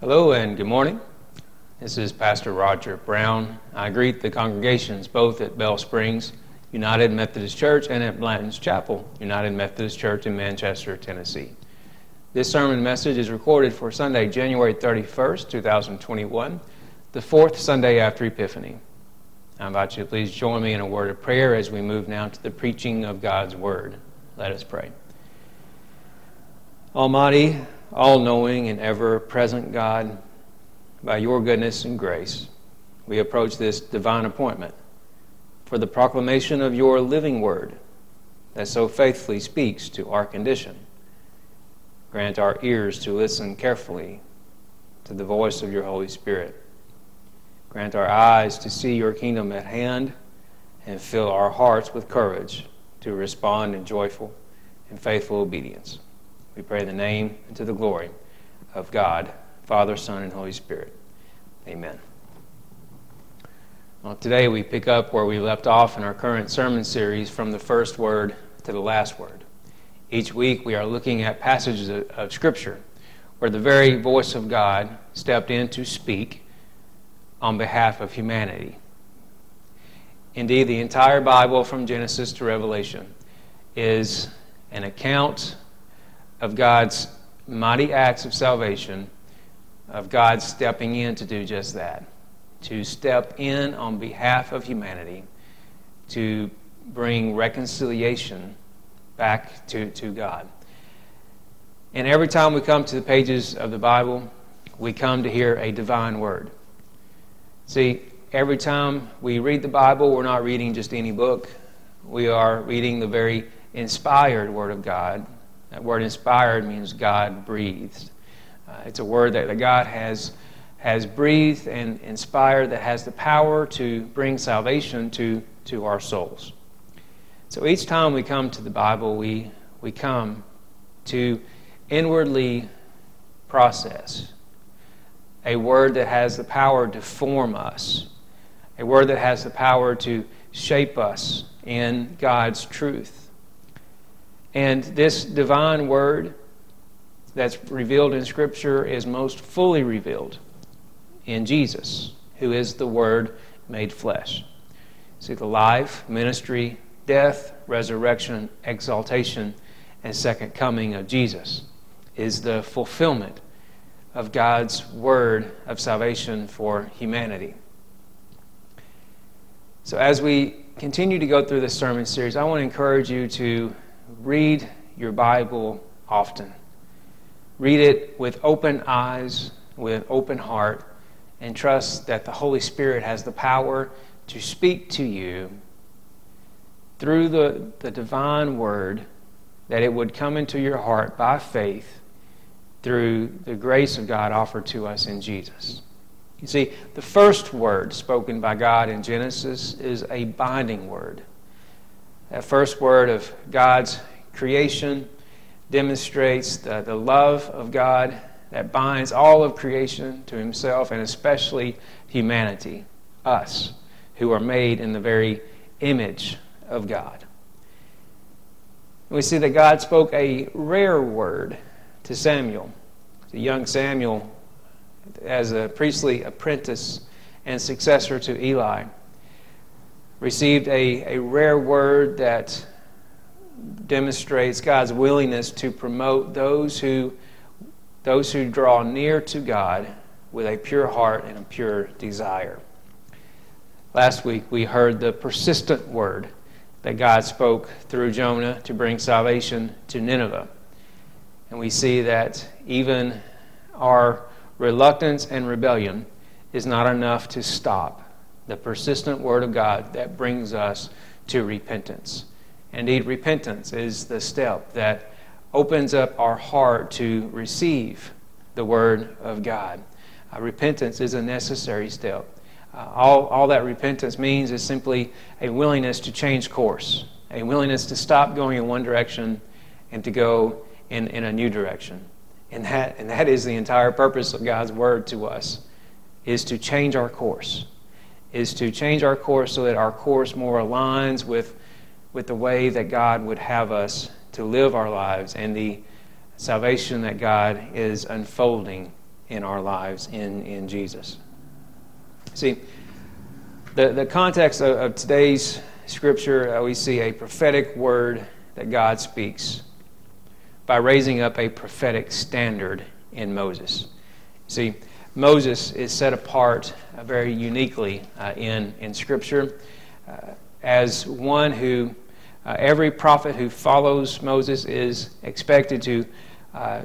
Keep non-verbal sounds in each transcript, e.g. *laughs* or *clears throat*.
Hello and good morning. This is Pastor Roger Brown. I greet the congregations both at Bell Springs United Methodist Church and at Blanton's Chapel United Methodist Church in Manchester, Tennessee. This sermon message is recorded for Sunday, January 31st, 2021, the fourth Sunday after Epiphany. I invite you to please join me in a word of prayer as we move now to the preaching of God's Word. Let us pray. Almighty, all knowing, and ever present God, by your goodness and grace, we approach this divine appointment for the proclamation of your living word that so faithfully speaks to our condition. Grant our ears to listen carefully to the voice of your Holy Spirit. Grant our eyes to see your kingdom at hand and fill our hearts with courage to respond in joyful and faithful obedience. We pray in the name and to the glory of God, Father, Son, and Holy Spirit. Amen. Well, today we pick up where we left off in our current sermon series from the first word to the last word. Each week we are looking at passages of, of Scripture where the very voice of God stepped in to speak on behalf of humanity. Indeed, the entire Bible from Genesis to Revelation is an account of God's mighty acts of salvation, of God stepping in to do just that, to step in on behalf of humanity, to bring reconciliation back to, to God. And every time we come to the pages of the Bible, we come to hear a divine word. See, every time we read the Bible, we're not reading just any book. We are reading the very inspired Word of God that word inspired means God breathed. Uh, it's a word that, that God has, has breathed and inspired that has the power to bring salvation to, to our souls. So each time we come to the Bible, we, we come to inwardly process a word that has the power to form us, a word that has the power to shape us in God's truth. And this divine word that's revealed in Scripture is most fully revealed in Jesus, who is the Word made flesh. See, the life, ministry, death, resurrection, exaltation, and second coming of Jesus is the fulfillment of God's word of salvation for humanity. So, as we continue to go through this sermon series, I want to encourage you to read your Bible often. Read it with open eyes, with open heart, and trust that the Holy Spirit has the power to speak to you through the, the divine word, that it would come into your heart by faith through the grace of God offered to us in Jesus. You see, the first word spoken by God in Genesis is a binding word. That first word of God's creation demonstrates the, the love of God that binds all of creation to Himself and especially humanity, us, who are made in the very image of God. We see that God spoke a rare word to Samuel, to young Samuel, as a priestly apprentice and successor to Eli received a, a rare word that demonstrates God's willingness to promote those who, those who draw near to God with a pure heart and a pure desire. Last week we heard the persistent word that God spoke through Jonah to bring salvation to Nineveh. And we see that even our reluctance and rebellion is not enough to stop the persistent Word of God that brings us to repentance. Indeed, repentance is the step that opens up our heart to receive the Word of God. Uh, repentance is a necessary step. Uh, all, all that repentance means is simply a willingness to change course, a willingness to stop going in one direction and to go in, in a new direction. And that, and that is the entire purpose of God's Word to us, is to change our course is to change our course so that our course more aligns with, with the way that God would have us to live our lives and the salvation that God is unfolding in our lives in, in Jesus. See, the, the context of, of today's scripture, uh, we see a prophetic word that God speaks by raising up a prophetic standard in Moses. See, Moses is set apart very uniquely uh, in, in Scripture uh, as one who, uh, every prophet who follows Moses is expected to, uh,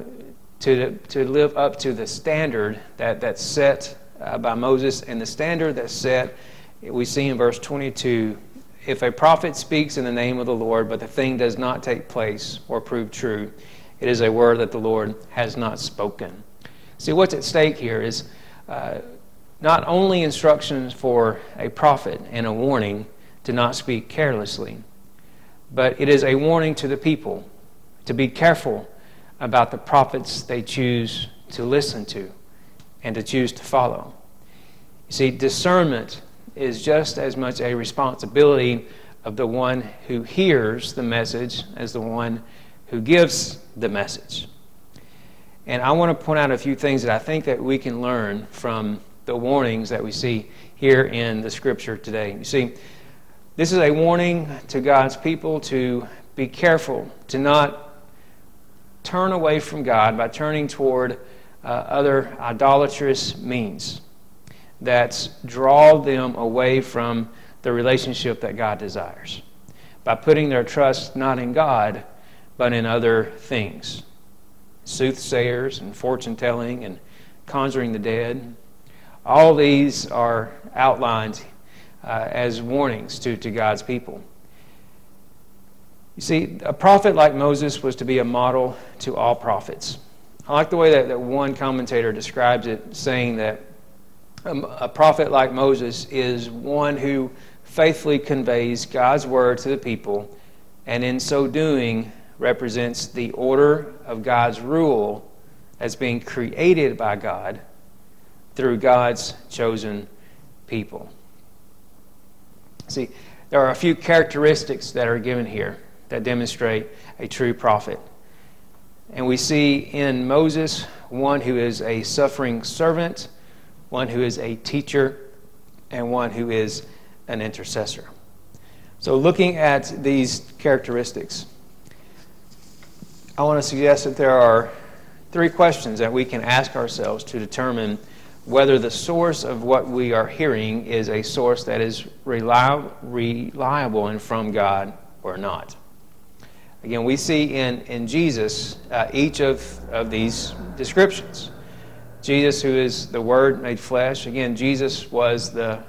to, to live up to the standard that, that's set uh, by Moses. And the standard that's set, we see in verse 22 if a prophet speaks in the name of the Lord, but the thing does not take place or prove true, it is a word that the Lord has not spoken. See, what's at stake here is uh, not only instructions for a prophet and a warning to not speak carelessly, but it is a warning to the people to be careful about the prophets they choose to listen to and to choose to follow. You see, discernment is just as much a responsibility of the one who hears the message as the one who gives the message. And I want to point out a few things that I think that we can learn from the warnings that we see here in the scripture today. You see, this is a warning to God's people to be careful, to not turn away from God by turning toward uh, other idolatrous means that draw them away from the relationship that God desires by putting their trust not in God, but in other things soothsayers and fortune telling and conjuring the dead. All these are outlined uh, as warnings to, to God's people. You see, a prophet like Moses was to be a model to all prophets. I like the way that, that one commentator describes it, saying that a, a prophet like Moses is one who faithfully conveys God's word to the people, and in so doing, represents the order of God's rule as being created by God through God's chosen people. See, there are a few characteristics that are given here that demonstrate a true prophet. And we see in Moses one who is a suffering servant, one who is a teacher, and one who is an intercessor. So, looking at these characteristics, I want to suggest that there are three questions that we can ask ourselves to determine whether the source of what we are hearing is a source that is reliable and from God or not. Again, we see in, in Jesus uh, each of, of these descriptions. Jesus, who is the Word made flesh, again, Jesus was the,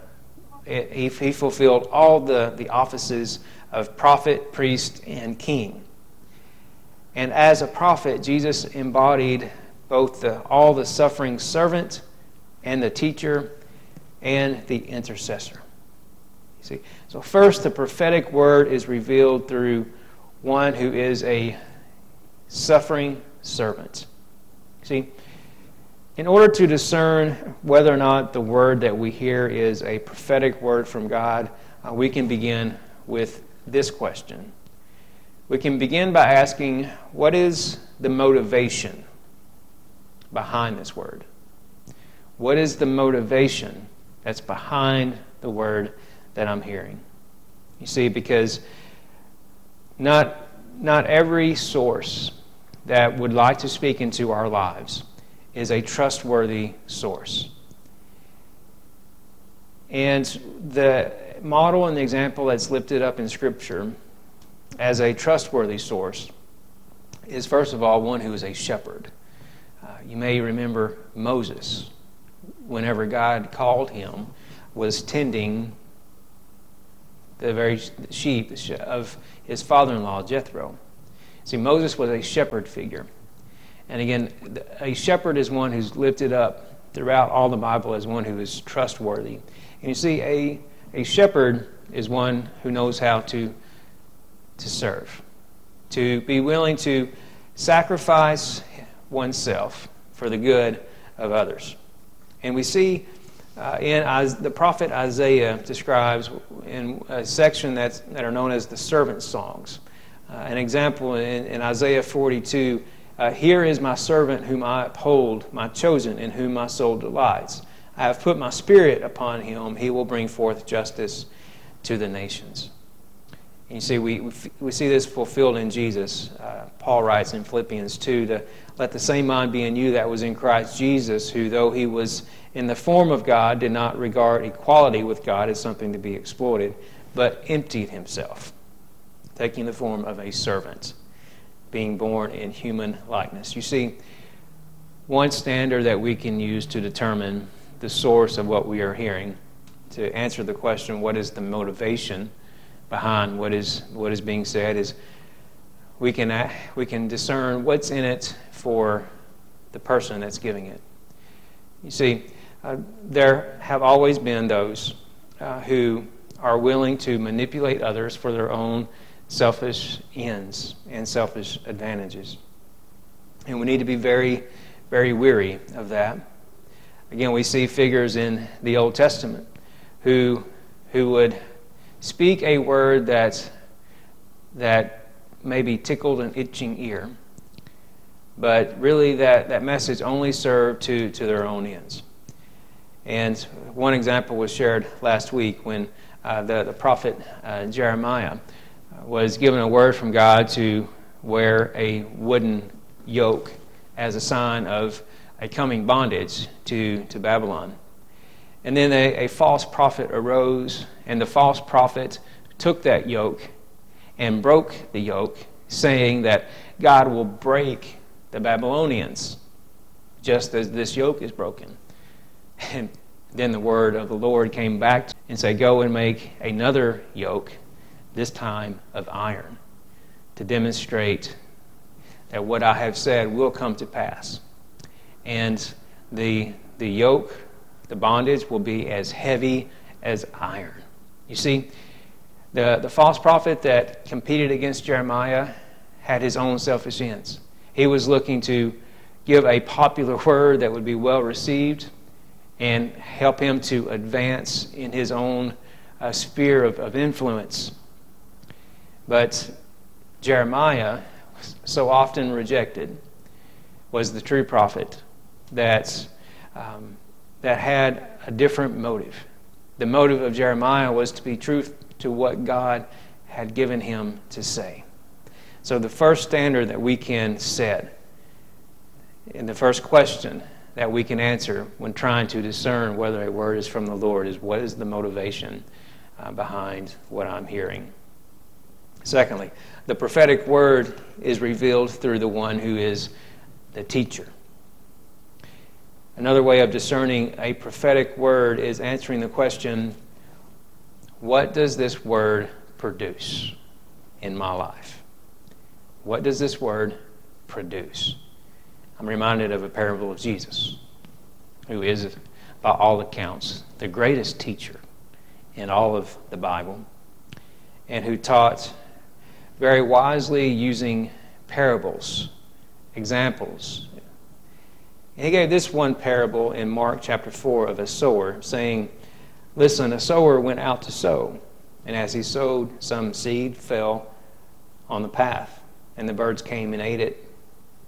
he, he fulfilled all the, the offices of prophet, priest, and king. And as a prophet, Jesus embodied both the, all the suffering servant and the teacher and the intercessor. You see, so first, the prophetic word is revealed through one who is a suffering servant. See, in order to discern whether or not the word that we hear is a prophetic word from God, uh, we can begin with this question we can begin by asking what is the motivation behind this word? What is the motivation that's behind the word that I'm hearing? You see, because not, not every source that would like to speak into our lives is a trustworthy source. And the model and the example that's lifted up in Scripture as a trustworthy source is, first of all, one who is a shepherd. Uh, you may remember Moses, whenever God called him, was tending the very sheep of his father in law, Jethro. See, Moses was a shepherd figure. And again, a shepherd is one who's lifted up throughout all the Bible as one who is trustworthy. And you see, a, a shepherd is one who knows how to to serve, to be willing to sacrifice oneself for the good of others. And we see uh, in the prophet Isaiah describes in a section that's, that are known as the servant songs. Uh, an example in, in, Isaiah 42, uh, Here is my servant whom I uphold, my chosen, in whom my soul delights. I have put my spirit upon him. He will bring forth justice to the nations. And you see, we, we see this fulfilled in Jesus. Uh, Paul writes in Philippians 2 to let the same mind be in you that was in Christ Jesus, who, though he was in the form of God, did not regard equality with God as something to be exploited, but emptied himself, taking the form of a servant, being born in human likeness. You see, one standard that we can use to determine the source of what we are hearing, to answer the question, what is the motivation behind what is, what is being said, is we can, we can discern what's in it for the person that's giving it. You see, uh, there have always been those uh, who are willing to manipulate others for their own selfish ends and selfish advantages. And we need to be very, very weary of that. Again, we see figures in the Old Testament who, who would speak a word that, that maybe tickled an itching ear, but really that, that message only served to, to their own ends. And one example was shared last week when uh, the, the prophet uh, Jeremiah was given a word from God to wear a wooden yoke as a sign of a coming bondage to, to Babylon. And then a, a false prophet arose, and the false prophet took that yoke and broke the yoke, saying that God will break the Babylonians just as this yoke is broken. And then the word of the Lord came back and said, Go and make another yoke, this time of iron, to demonstrate that what I have said will come to pass. And the, the yoke the bondage will be as heavy as iron. You see, the, the false prophet that competed against Jeremiah had his own selfish ends. He was looking to give a popular *laughs* word that would be well received and help him to advance in his own uh, sphere of, of influence. But Jeremiah, so often rejected, was the true prophet that um, that had a different motive. The motive of Jeremiah was to be true to what God had given him to say. So, the first standard that we can set, and the first question that we can answer when trying to discern whether a word is from the Lord is what is the motivation uh, behind what I'm hearing? Secondly, the prophetic word is revealed through the one who is the teacher. Another way of discerning a prophetic word is answering the question what does this word produce in my life? What does this word produce? I'm reminded of a parable of Jesus, who is, by all accounts, the greatest teacher in all of the Bible, and who taught very wisely using parables, examples, he gave this one parable in Mark chapter 4 of a sower, saying, Listen, a sower went out to sow, and as he sowed, some seed fell on the path, and the birds came and ate it.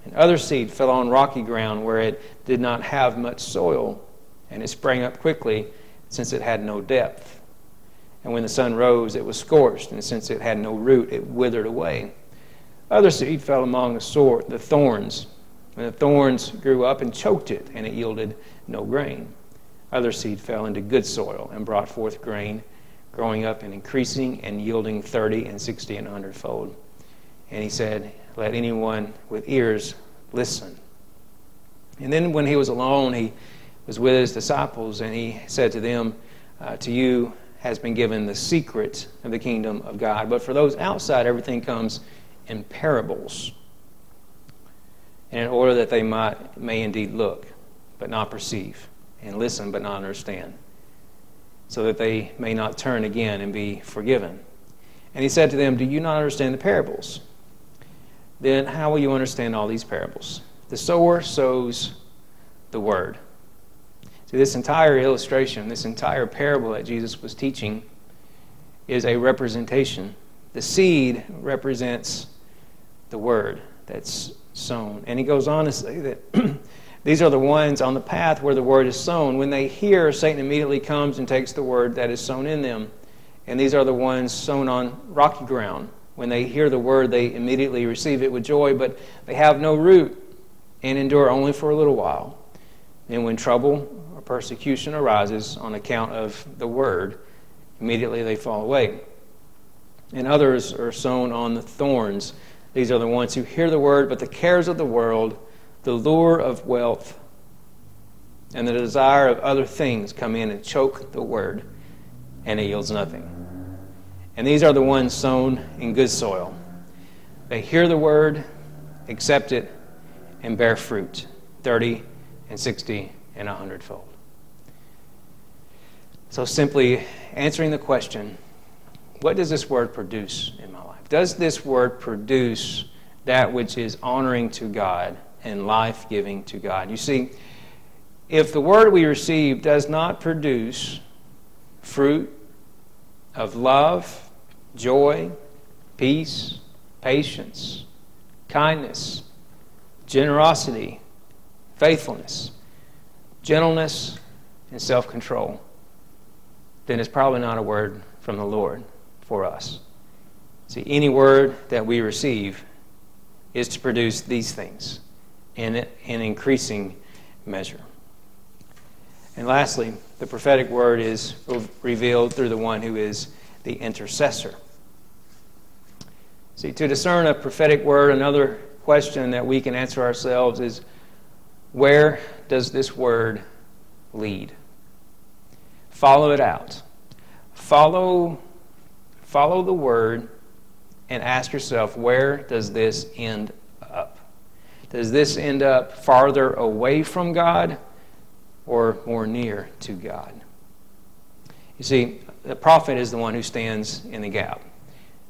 And other seed fell on rocky ground where it did not have much soil, and it sprang up quickly, since it had no depth. And when the sun rose, it was scorched, and since it had no root, it withered away. Other seed fell among the, sore, the thorns and the thorns grew up and choked it, and it yielded no grain. Other seed fell into good soil and brought forth grain, growing up and increasing and yielding thirty and sixty and a hundredfold. And he said, Let anyone with ears listen. And then when he was alone, he was with his disciples, and he said to them, uh, To you has been given the secret of the kingdom of God. But for those outside, everything comes in parables and in order that they might, may indeed look, but not perceive, and listen, but not understand, so that they may not turn again and be forgiven. And he said to them, Do you not understand the parables? Then how will you understand all these parables? The sower sows the word. See, this entire illustration, this entire parable that Jesus was teaching, is a representation. The seed represents the word that's sown. And he goes on to say that *clears throat* these are the ones on the path where the word is sown. When they hear, Satan immediately comes and takes the word that is sown in them. And these are the ones sown on rocky ground. When they hear the word, they immediately receive it with joy, but they have no root and endure only for a little while. And when trouble or persecution arises on account of the word, immediately they fall away. And others are sown on the thorns. These are the ones who hear the word, but the cares of the world, the lure of wealth, and the desire of other things come in and choke the word, and it yields nothing. And these are the ones sown in good soil. They hear the word, accept it, and bear fruit 30 and 60 and 100 fold. So, simply answering the question what does this word produce in my life? Does this word produce that which is honoring to God and life giving to God? You see, if the word we receive does not produce fruit of love, joy, peace, patience, kindness, generosity, faithfulness, gentleness, and self control, then it's probably not a word from the Lord for us. See, any word that we receive is to produce these things in an increasing measure. And lastly, the prophetic word is revealed through the one who is the intercessor. See, to discern a prophetic word, another question that we can answer ourselves is where does this word lead? Follow it out. Follow, follow the word and ask yourself where does this end? Does this end up farther away from God or more near to God? You see, the prophet is the one who stands in the gap.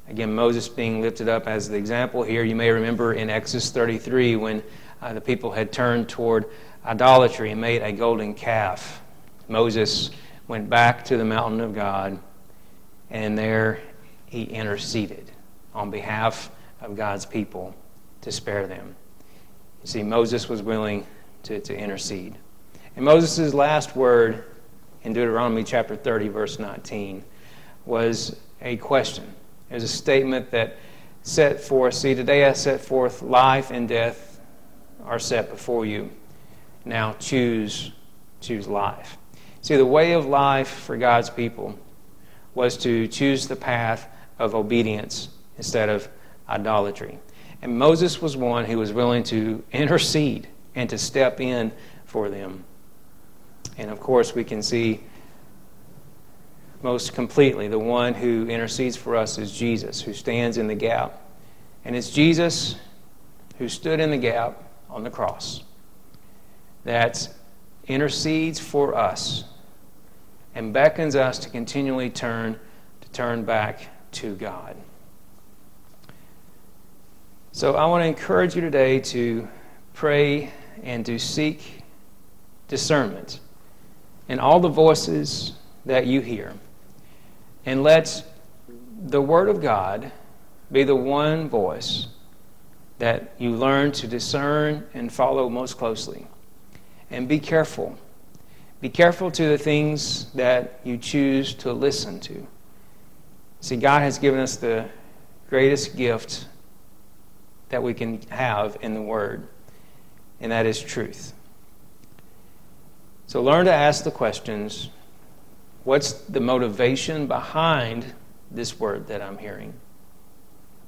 Again, Moses being lifted up as the example here. You may remember in Exodus 33 when uh, the people had turned toward idolatry and made a golden calf. Moses went back to the mountain of God, and there he interceded on behalf of God's people to spare them. See, Moses was willing to, to intercede. And Moses' last word in Deuteronomy chapter 30, verse 19, was a question. It was a statement that set forth, see, today I set forth life and death are set before you. Now choose, choose life. See, the way of life for God's people was to choose the path of obedience instead of idolatry. And Moses was one who was willing to intercede and to step in for them. And of course, we can see most completely. The one who intercedes for us is Jesus, who stands in the gap. And it's Jesus who stood in the gap on the cross that intercedes for us and beckons us to continually turn to turn back to God. So I want to encourage you today to pray and to seek discernment in all the voices that you hear. And let the Word of God be the one voice that you learn to discern and follow most closely. And be careful. Be careful to the things that you choose to listen to. See, God has given us the greatest gift that we can have in the Word, and that is truth. So learn to ask the questions What's the motivation behind this word that I'm hearing?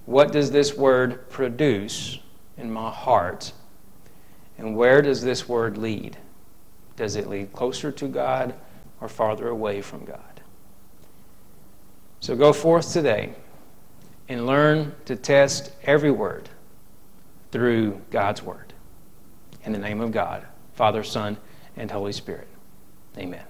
What does this word produce in my heart? And where does this word lead? Does it lead closer to God or farther away from God? So go forth today and learn to test every word through God's word. In the name of God, Father, Son, and Holy Spirit. Amen.